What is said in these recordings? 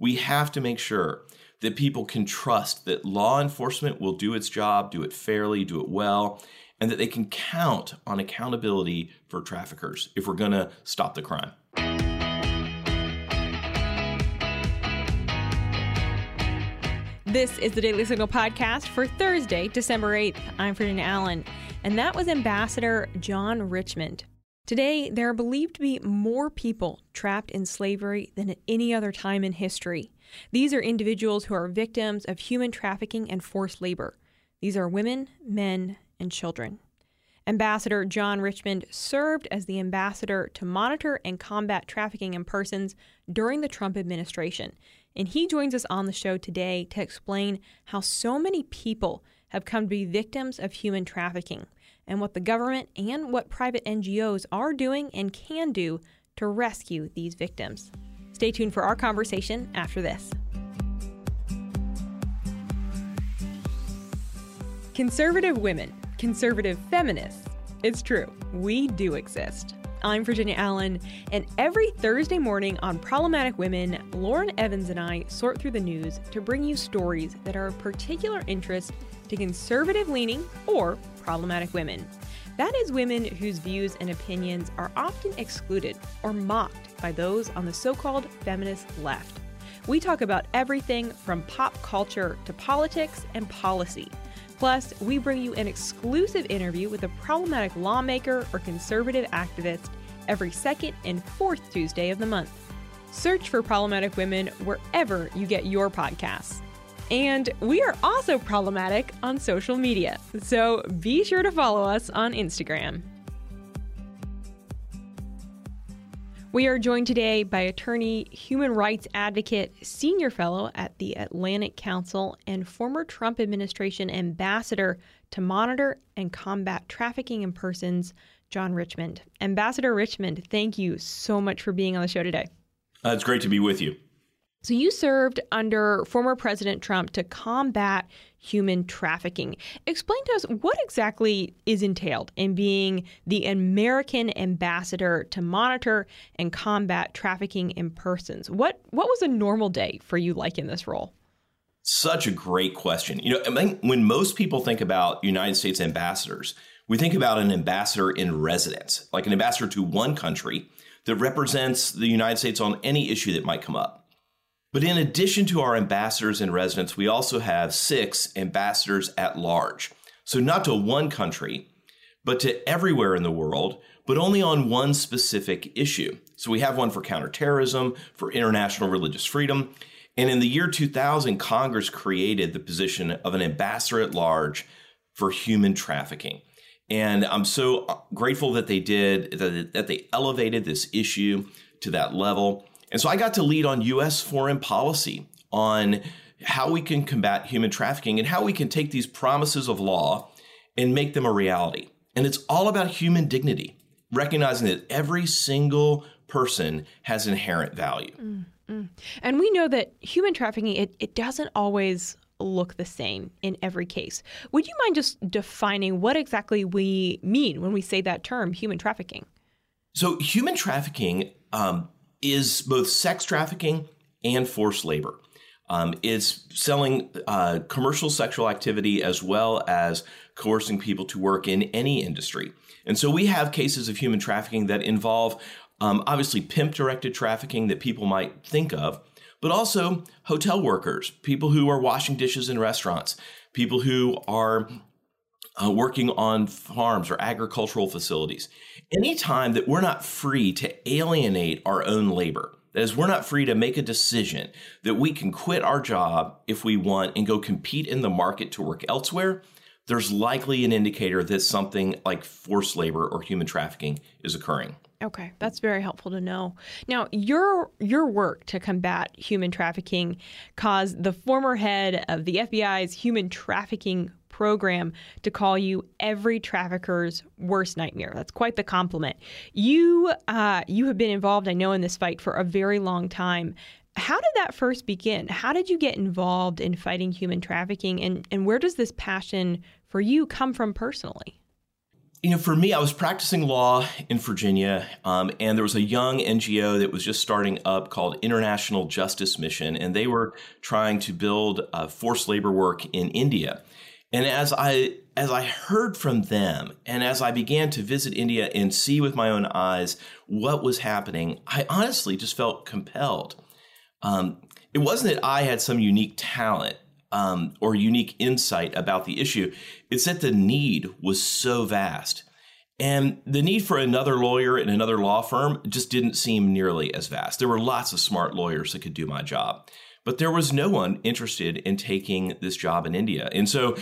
We have to make sure that people can trust that law enforcement will do its job, do it fairly, do it well, and that they can count on accountability for traffickers if we're going to stop the crime. This is the Daily Signal podcast for Thursday, December 8th. I'm Virginia Allen, and that was Ambassador John Richmond. Today, there are believed to be more people trapped in slavery than at any other time in history. These are individuals who are victims of human trafficking and forced labor. These are women, men, and children. Ambassador John Richmond served as the ambassador to monitor and combat trafficking in persons during the Trump administration. And he joins us on the show today to explain how so many people have come to be victims of human trafficking and what the government and what private NGOs are doing and can do to rescue these victims. Stay tuned for our conversation after this. Conservative women, conservative feminists. It's true, we do exist. I'm Virginia Allen, and every Thursday morning on Problematic Women, Lauren Evans and I sort through the news to bring you stories that are of particular interest to conservative leaning or problematic women. That is, women whose views and opinions are often excluded or mocked by those on the so called feminist left. We talk about everything from pop culture to politics and policy. Plus, we bring you an exclusive interview with a problematic lawmaker or conservative activist every second and fourth Tuesday of the month. Search for Problematic Women wherever you get your podcasts. And we are also problematic on social media, so be sure to follow us on Instagram. We are joined today by attorney, human rights advocate, senior fellow at the Atlantic Council, and former Trump administration ambassador to monitor and combat trafficking in persons, John Richmond. Ambassador Richmond, thank you so much for being on the show today. Uh, it's great to be with you. So, you served under former President Trump to combat human trafficking. Explain to us what exactly is entailed in being the American ambassador to monitor and combat trafficking in persons. What what was a normal day for you like in this role? Such a great question. You know, I mean, when most people think about United States ambassadors, we think about an ambassador in residence, like an ambassador to one country that represents the United States on any issue that might come up. But in addition to our ambassadors in residence, we also have six ambassadors at large. So not to one country, but to everywhere in the world, but only on one specific issue. So we have one for counterterrorism, for international religious freedom. And in the year 2000, Congress created the position of an ambassador at large for human trafficking. And I'm so grateful that they did, that they elevated this issue to that level. And so I got to lead on U.S. foreign policy on how we can combat human trafficking and how we can take these promises of law and make them a reality. And it's all about human dignity, recognizing that every single person has inherent value. Mm-hmm. And we know that human trafficking, it, it doesn't always look the same in every case. Would you mind just defining what exactly we mean when we say that term, human trafficking? So, human trafficking um, is both sex trafficking and forced labor. Um, it's selling uh, commercial sexual activity as well as coercing people to work in any industry. And so we have cases of human trafficking that involve um, obviously pimp directed trafficking that people might think of, but also hotel workers, people who are washing dishes in restaurants, people who are uh, working on farms or agricultural facilities. Anytime that we're not free to alienate our own labor, that is, we're not free to make a decision that we can quit our job if we want and go compete in the market to work elsewhere, there's likely an indicator that something like forced labor or human trafficking is occurring. Okay, that's very helpful to know. Now, your your work to combat human trafficking caused the former head of the FBI's human trafficking program to call you every trafficker's worst nightmare. That's quite the compliment. You uh, you have been involved, I know, in this fight for a very long time. How did that first begin? How did you get involved in fighting human trafficking, and, and where does this passion for you come from personally? you know, for me, I was practicing law in Virginia, um, and there was a young NGO that was just starting up called International Justice Mission, and they were trying to build uh, forced labor work in India. And as I as I heard from them, and as I began to visit India and see with my own eyes what was happening, I honestly just felt compelled. Um, it wasn't that I had some unique talent um, or unique insight about the issue. It's that the need was so vast. And the need for another lawyer in another law firm just didn't seem nearly as vast. There were lots of smart lawyers that could do my job, but there was no one interested in taking this job in India. And so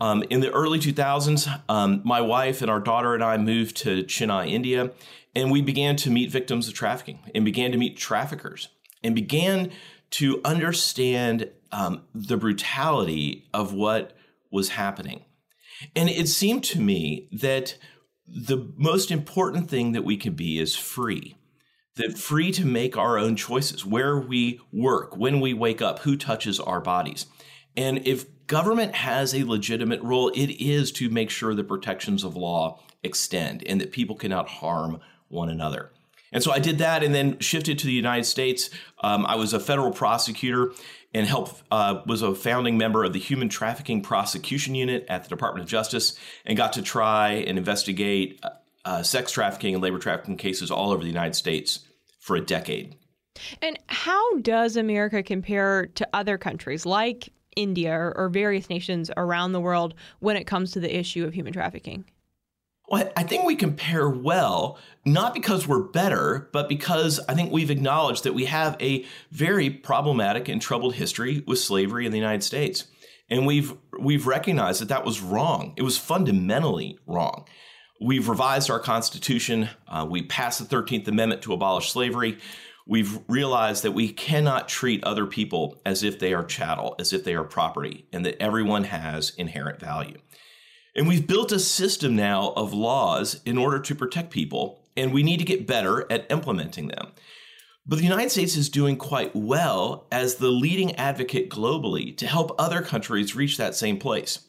um, in the early 2000s, um, my wife and our daughter and I moved to Chennai, India, and we began to meet victims of trafficking and began to meet traffickers and began to understand um, the brutality of what was happening. And it seemed to me that the most important thing that we could be is free. That free to make our own choices, where we work, when we wake up, who touches our bodies. And if government has a legitimate role, it is to make sure the protections of law extend and that people cannot harm one another. And so I did that and then shifted to the United States. Um, I was a federal prosecutor and helped uh, was a founding member of the Human Trafficking Prosecution Unit at the Department of Justice, and got to try and investigate uh, sex trafficking and labor trafficking cases all over the United States for a decade. And how does America compare to other countries like India or various nations around the world when it comes to the issue of human trafficking? Well, I think we compare well, not because we're better, but because I think we've acknowledged that we have a very problematic and troubled history with slavery in the United States. And we've we've recognized that that was wrong. It was fundamentally wrong. We've revised our Constitution. Uh, we passed the 13th Amendment to abolish slavery. We've realized that we cannot treat other people as if they are chattel, as if they are property, and that everyone has inherent value. And we've built a system now of laws in order to protect people, and we need to get better at implementing them. But the United States is doing quite well as the leading advocate globally to help other countries reach that same place.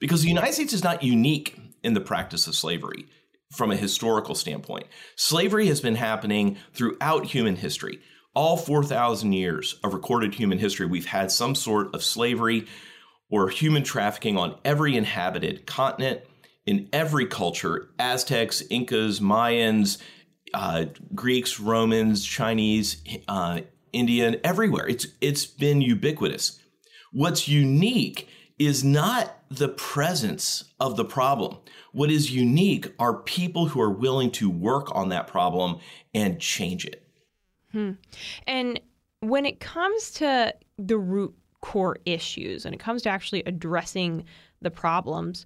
Because the United States is not unique in the practice of slavery from a historical standpoint. Slavery has been happening throughout human history. All 4,000 years of recorded human history, we've had some sort of slavery or human trafficking on every inhabited continent, in every culture Aztecs, Incas, Mayans, uh, Greeks, Romans, Chinese, uh, Indian, everywhere. It's, it's been ubiquitous. What's unique is not the presence of the problem. What is unique are people who are willing to work on that problem and change it. Hmm. And when it comes to the root core issues and it comes to actually addressing the problems,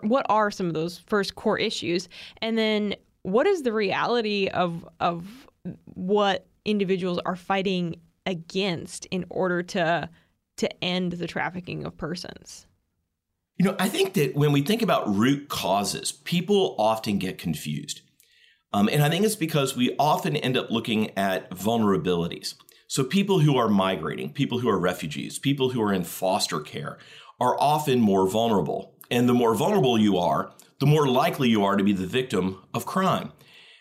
what are some of those first core issues? And then what is the reality of of what individuals are fighting against in order to to end the trafficking of persons? You know, I think that when we think about root causes, people often get confused. Um, and I think it's because we often end up looking at vulnerabilities. So people who are migrating, people who are refugees, people who are in foster care are often more vulnerable. And the more vulnerable you are, the more likely you are to be the victim of crime.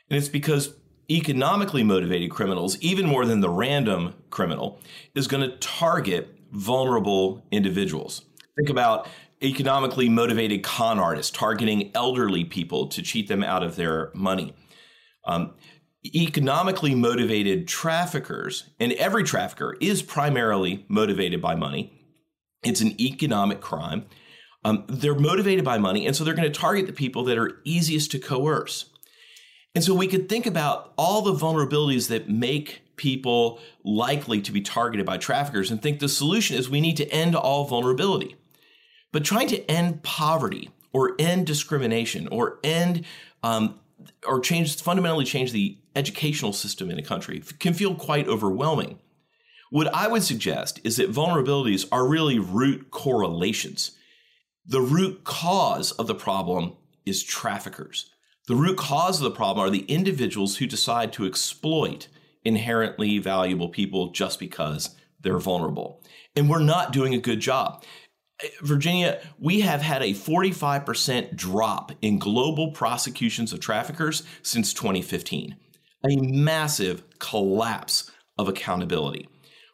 And it's because economically motivated criminals, even more than the random criminal, is going to target vulnerable individuals. Think about economically motivated con artists targeting elderly people to cheat them out of their money. Um, economically motivated traffickers, and every trafficker is primarily motivated by money. It's an economic crime. Um, they're motivated by money, and so they're going to target the people that are easiest to coerce. And so we could think about all the vulnerabilities that make people likely to be targeted by traffickers and think the solution is we need to end all vulnerability. But trying to end poverty or end discrimination or end um, or change fundamentally change the educational system in a country can feel quite overwhelming. What I would suggest is that vulnerabilities are really root correlations. The root cause of the problem is traffickers. The root cause of the problem are the individuals who decide to exploit inherently valuable people just because they're vulnerable. And we're not doing a good job. Virginia, we have had a 45% drop in global prosecutions of traffickers since 2015, a massive collapse of accountability.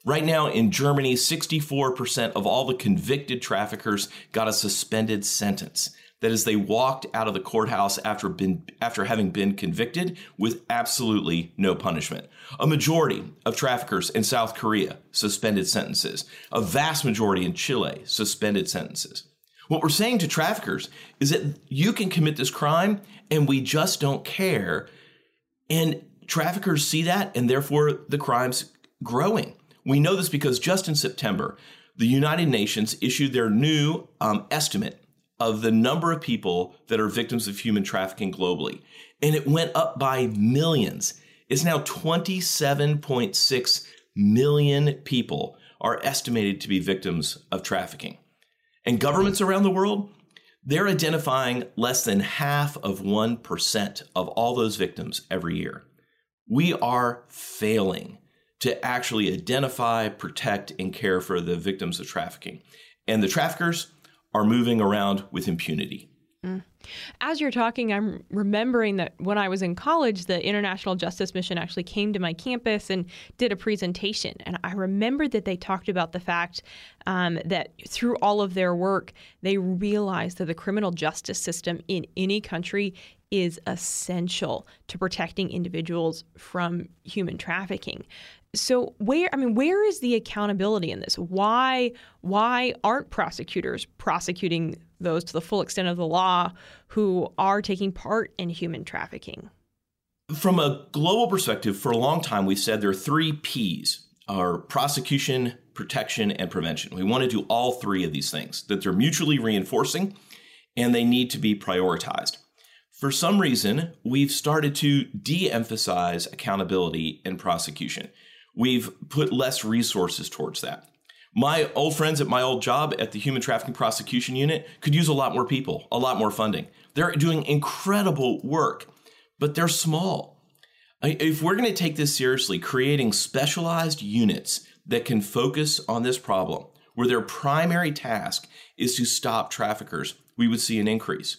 Right now in Germany, 64% of all the convicted traffickers got a suspended sentence. That is, they walked out of the courthouse after, been, after having been convicted with absolutely no punishment. A majority of traffickers in South Korea suspended sentences. A vast majority in Chile suspended sentences. What we're saying to traffickers is that you can commit this crime and we just don't care. And traffickers see that and therefore the crime's growing. We know this because just in September, the United Nations issued their new um, estimate of the number of people that are victims of human trafficking globally. And it went up by millions. It's now 27.6 million people are estimated to be victims of trafficking. And governments around the world, they're identifying less than half of 1% of all those victims every year. We are failing to actually identify, protect, and care for the victims of trafficking. And the traffickers, are moving around with impunity. Mm. As you're talking, I'm remembering that when I was in college, the International Justice Mission actually came to my campus and did a presentation. And I remembered that they talked about the fact um, that through all of their work, they realized that the criminal justice system in any country is essential to protecting individuals from human trafficking. So where I mean where is the accountability in this? Why why aren't prosecutors prosecuting those to the full extent of the law who are taking part in human trafficking? From a global perspective, for a long time we've said there are three P's are prosecution, protection, and prevention. We want to do all three of these things, that they're mutually reinforcing and they need to be prioritized. For some reason, we've started to de emphasize accountability and prosecution we've put less resources towards that. My old friends at my old job at the Human Trafficking Prosecution Unit could use a lot more people, a lot more funding. They're doing incredible work, but they're small. If we're going to take this seriously, creating specialized units that can focus on this problem, where their primary task is to stop traffickers, we would see an increase.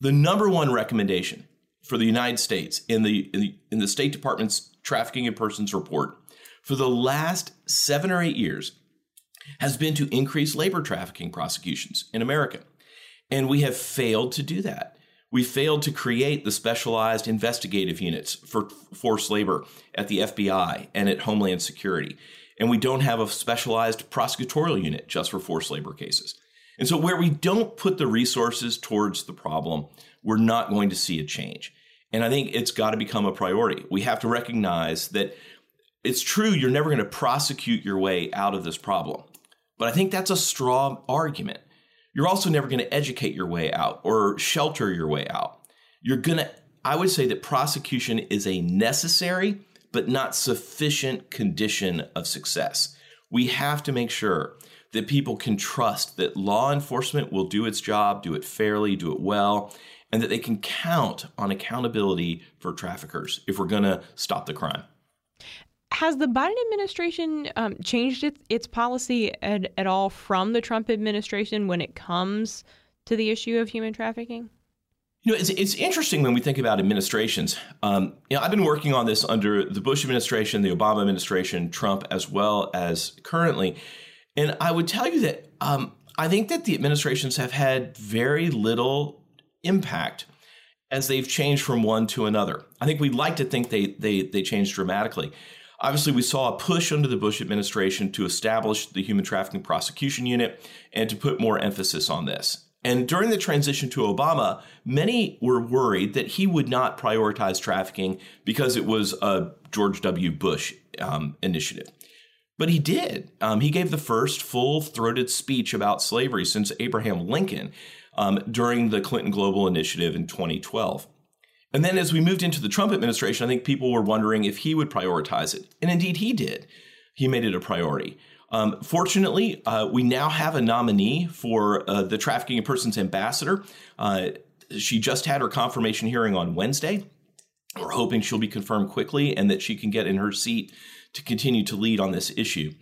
The number one recommendation for the United States in the, in the, in the State Department's Trafficking in Persons report for the last seven or eight years has been to increase labor trafficking prosecutions in America. And we have failed to do that. We failed to create the specialized investigative units for forced labor at the FBI and at Homeland Security. And we don't have a specialized prosecutorial unit just for forced labor cases. And so, where we don't put the resources towards the problem, we're not going to see a change. And I think it's got to become a priority. We have to recognize that it's true you're never going to prosecute your way out of this problem. But I think that's a straw argument. You're also never going to educate your way out or shelter your way out. You're going to, I would say that prosecution is a necessary but not sufficient condition of success. We have to make sure that people can trust that law enforcement will do its job, do it fairly, do it well, and that they can count on accountability for traffickers if we're going to stop the crime. Has the Biden administration um, changed its, its policy at, at all from the Trump administration when it comes to the issue of human trafficking? You know, it's, it's interesting when we think about administrations. Um, you know, I've been working on this under the Bush administration, the Obama administration, Trump, as well as currently. And I would tell you that um, I think that the administrations have had very little impact as they've changed from one to another. I think we'd like to think they they they changed dramatically. Obviously, we saw a push under the Bush administration to establish the Human Trafficking Prosecution Unit and to put more emphasis on this. And during the transition to Obama, many were worried that he would not prioritize trafficking because it was a George W. Bush um, initiative. But he did. Um, he gave the first full throated speech about slavery since Abraham Lincoln um, during the Clinton Global Initiative in 2012. And then as we moved into the Trump administration, I think people were wondering if he would prioritize it. And indeed, he did. He made it a priority. Um, fortunately, uh, we now have a nominee for uh, the Trafficking in Persons Ambassador. Uh, she just had her confirmation hearing on Wednesday. We're hoping she'll be confirmed quickly and that she can get in her seat to continue to lead on this issue.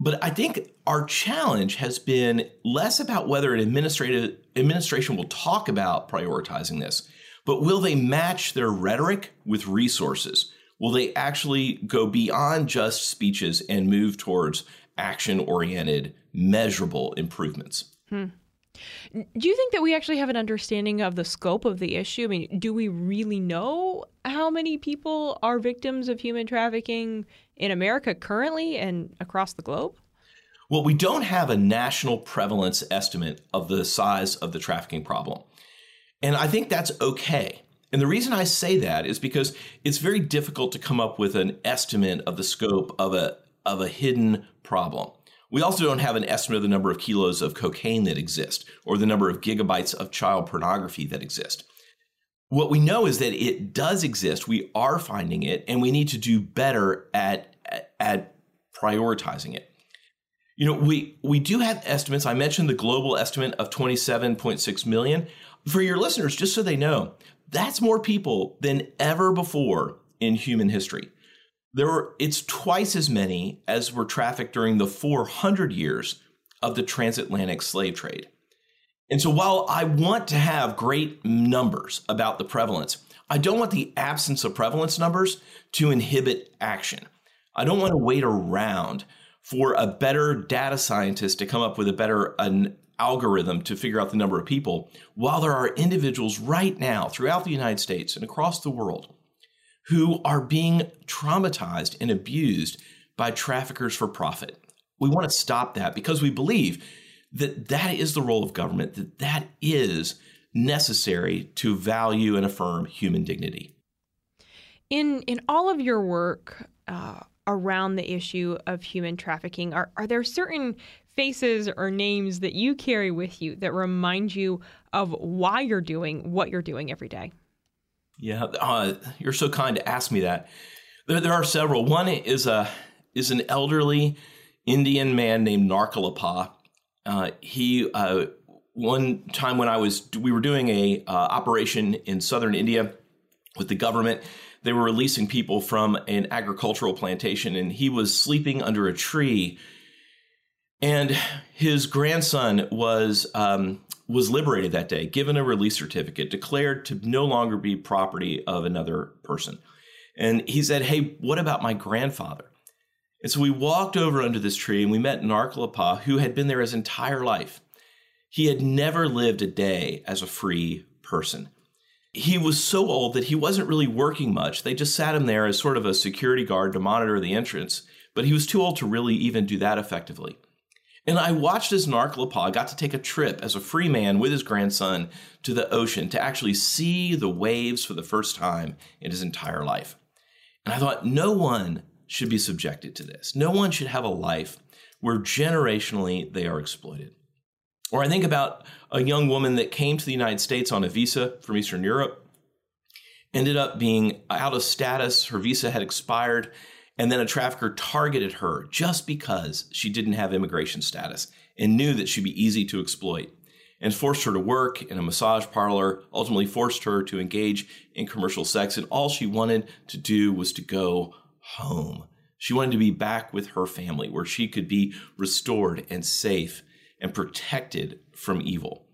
But I think our challenge has been less about whether an administrative administration will talk about prioritizing this, but will they match their rhetoric with resources? Will they actually go beyond just speeches and move towards action oriented, measurable improvements? Hmm. Do you think that we actually have an understanding of the scope of the issue? I mean, do we really know how many people are victims of human trafficking in America currently and across the globe? Well, we don't have a national prevalence estimate of the size of the trafficking problem. And I think that's okay. And the reason I say that is because it's very difficult to come up with an estimate of the scope of a, of a hidden problem. We also don't have an estimate of the number of kilos of cocaine that exist or the number of gigabytes of child pornography that exist. What we know is that it does exist. We are finding it, and we need to do better at, at, prioritizing it. You know, we, we do have estimates. I mentioned the global estimate of 27.6 million. For your listeners, just so they know, that's more people than ever before in human history. There were, it's twice as many as were trafficked during the 400 years of the transatlantic slave trade. And so while I want to have great numbers about the prevalence, I don't want the absence of prevalence numbers to inhibit action. I don't want to wait around for a better data scientist to come up with a better an algorithm to figure out the number of people, while there are individuals right now throughout the United States and across the world who are being traumatized and abused by traffickers for profit. We want to stop that because we believe that that is the role of government, that that is necessary to value and affirm human dignity. In in all of your work uh, around the issue of human trafficking, are are there certain faces or names that you carry with you that remind you of why you're doing what you're doing every day? Yeah, uh, you're so kind to ask me that. There, there are several. One is a is an elderly Indian man named Narkalapa. Uh, he uh, one time when I was we were doing a uh, operation in southern India with the government. They were releasing people from an agricultural plantation, and he was sleeping under a tree. And his grandson was um, was liberated that day, given a release certificate, declared to no longer be property of another person. And he said, Hey, what about my grandfather? And so we walked over under this tree and we met Narkalapa, who had been there his entire life. He had never lived a day as a free person. He was so old that he wasn't really working much. They just sat him there as sort of a security guard to monitor the entrance, but he was too old to really even do that effectively. And I watched as Narkalapa got to take a trip as a free man with his grandson to the ocean to actually see the waves for the first time in his entire life. And I thought, no one should be subjected to this. No one should have a life where generationally they are exploited. Or I think about a young woman that came to the United States on a visa from Eastern Europe, ended up being out of status, her visa had expired, and then a trafficker targeted her just because she didn't have immigration status and knew that she'd be easy to exploit and forced her to work in a massage parlor, ultimately forced her to engage in commercial sex. And all she wanted to do was to go home. She wanted to be back with her family where she could be restored and safe and protected from evil.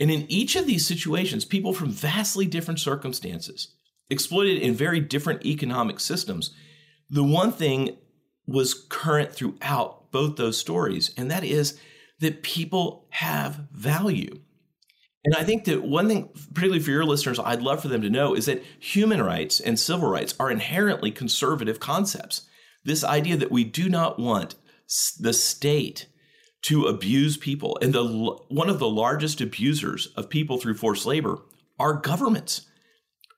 And in each of these situations, people from vastly different circumstances, exploited in very different economic systems, the one thing was current throughout both those stories, and that is that people have value. And I think that one thing, particularly for your listeners, I'd love for them to know is that human rights and civil rights are inherently conservative concepts. This idea that we do not want the state to abuse people, and the one of the largest abusers of people through forced labor are governments.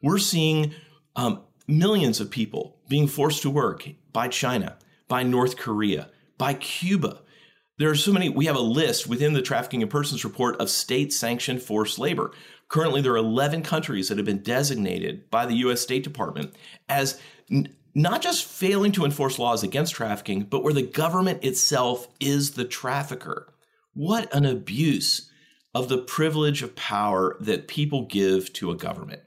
We're seeing um, millions of people being forced to work by China, by North Korea, by Cuba. There are so many, we have a list within the Trafficking in Persons report of state sanctioned forced labor. Currently, there are 11 countries that have been designated by the US State Department as not just failing to enforce laws against trafficking, but where the government itself is the trafficker. What an abuse of the privilege of power that people give to a government.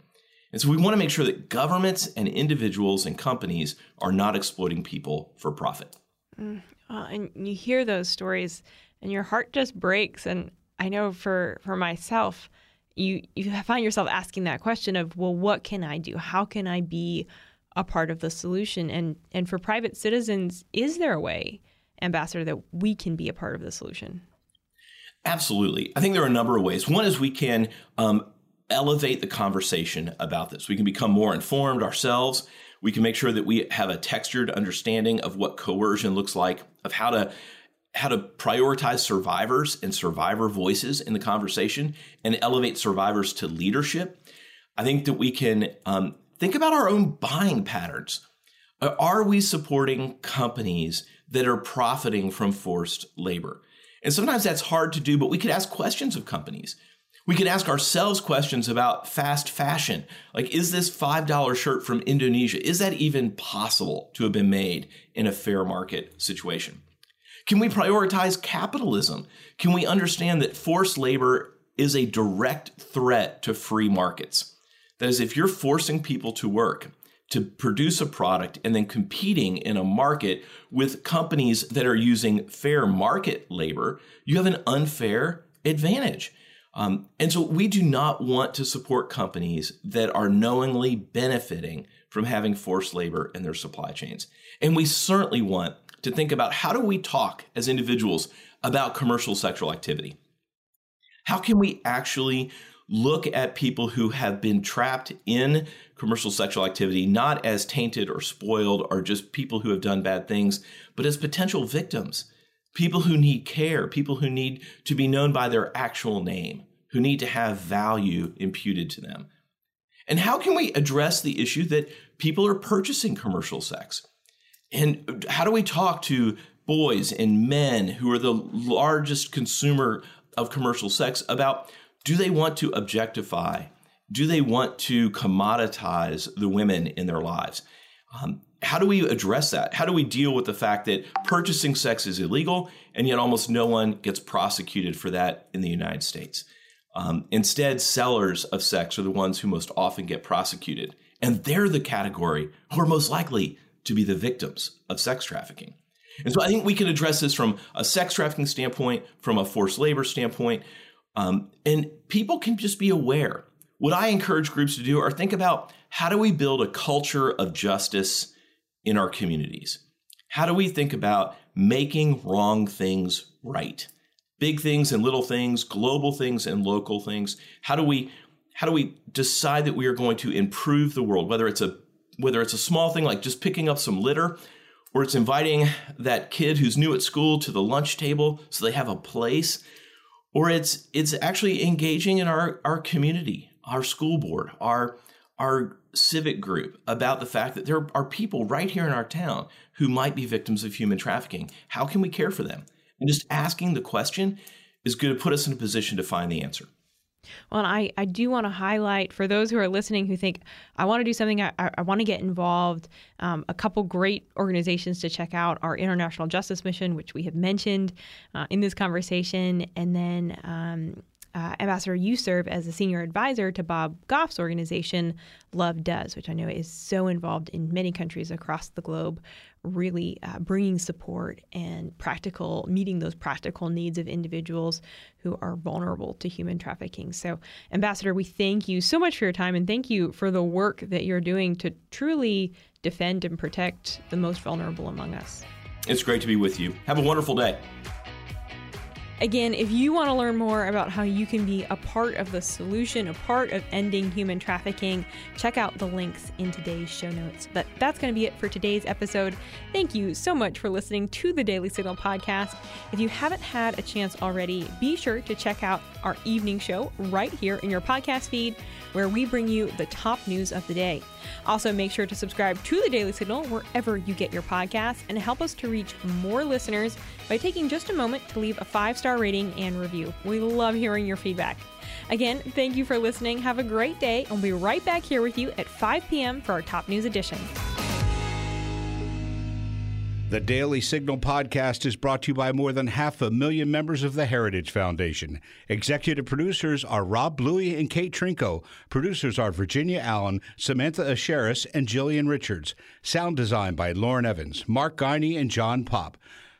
And so we want to make sure that governments and individuals and companies are not exploiting people for profit. Mm. Uh, and you hear those stories, and your heart just breaks. And I know for for myself, you you find yourself asking that question of, well, what can I do? How can I be a part of the solution? And and for private citizens, is there a way, ambassador, that we can be a part of the solution? Absolutely. I think there are a number of ways. One is we can um, elevate the conversation about this. We can become more informed ourselves. We can make sure that we have a textured understanding of what coercion looks like, of how to how to prioritize survivors and survivor voices in the conversation and elevate survivors to leadership. I think that we can um, think about our own buying patterns. Uh, are we supporting companies that are profiting from forced labor? And sometimes that's hard to do, but we could ask questions of companies. We could ask ourselves questions about fast fashion. Like, is this $5 shirt from Indonesia? Is that even possible to have been made in a fair market situation? Can we prioritize capitalism? Can we understand that forced labor is a direct threat to free markets? That is, if you're forcing people to work, to produce a product and then competing in a market with companies that are using fair market labor, you have an unfair advantage. Um, and so we do not want to support companies that are knowingly benefiting from having forced labor in their supply chains. And we certainly want to think about how do we talk as individuals about commercial sexual activity? How can we actually look at people who have been trapped in commercial sexual activity not as tainted or spoiled or just people who have done bad things, but as potential victims, people who need care, people who need to be known by their actual name, who need to have value imputed to them? And how can we address the issue that people are purchasing commercial sex? And how do we talk to boys and men who are the largest consumer of commercial sex about do they want to objectify? Do they want to commoditize the women in their lives? Um, how do we address that? How do we deal with the fact that purchasing sex is illegal and yet almost no one gets prosecuted for that in the United States? Um, instead, sellers of sex are the ones who most often get prosecuted, and they're the category who are most likely to be the victims of sex trafficking. And so I think we can address this from a sex trafficking standpoint, from a forced labor standpoint, um, and people can just be aware. What I encourage groups to do are think about how do we build a culture of justice in our communities? How do we think about making wrong things right? Big things and little things, global things and local things. How do we how do we decide that we are going to improve the world, whether it's a whether it's a small thing like just picking up some litter or it's inviting that kid who's new at school to the lunch table so they have a place or it's it's actually engaging in our our community our school board our our civic group about the fact that there are people right here in our town who might be victims of human trafficking. How can we care for them? And just asking the question is going to put us in a position to find the answer well, I, I do want to highlight for those who are listening who think, I want to do something, I, I want to get involved. Um, a couple great organizations to check out are International Justice Mission, which we have mentioned uh, in this conversation, and then um, uh, Ambassador, you serve as a senior advisor to Bob Goff's organization, Love Does, which I know is so involved in many countries across the globe, really uh, bringing support and practical, meeting those practical needs of individuals who are vulnerable to human trafficking. So, Ambassador, we thank you so much for your time and thank you for the work that you're doing to truly defend and protect the most vulnerable among us. It's great to be with you. Have a wonderful day. Again, if you want to learn more about how you can be a part of the solution, a part of ending human trafficking, check out the links in today's show notes. But that's going to be it for today's episode. Thank you so much for listening to the Daily Signal podcast. If you haven't had a chance already, be sure to check out our evening show right here in your podcast feed, where we bring you the top news of the day. Also, make sure to subscribe to the Daily Signal wherever you get your podcasts and help us to reach more listeners by taking just a moment to leave a five star rating and review. We love hearing your feedback. Again, thank you for listening. Have a great day, and we'll be right back here with you at 5 p.m. for our top news edition. The Daily Signal podcast is brought to you by more than half a million members of the Heritage Foundation. Executive producers are Rob Bluey and Kate Trinko. Producers are Virginia Allen, Samantha Aschieris, and Jillian Richards. Sound design by Lauren Evans, Mark Guiney, and John Popp.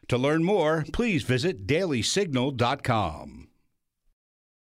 To learn more, please visit dailysignal.com.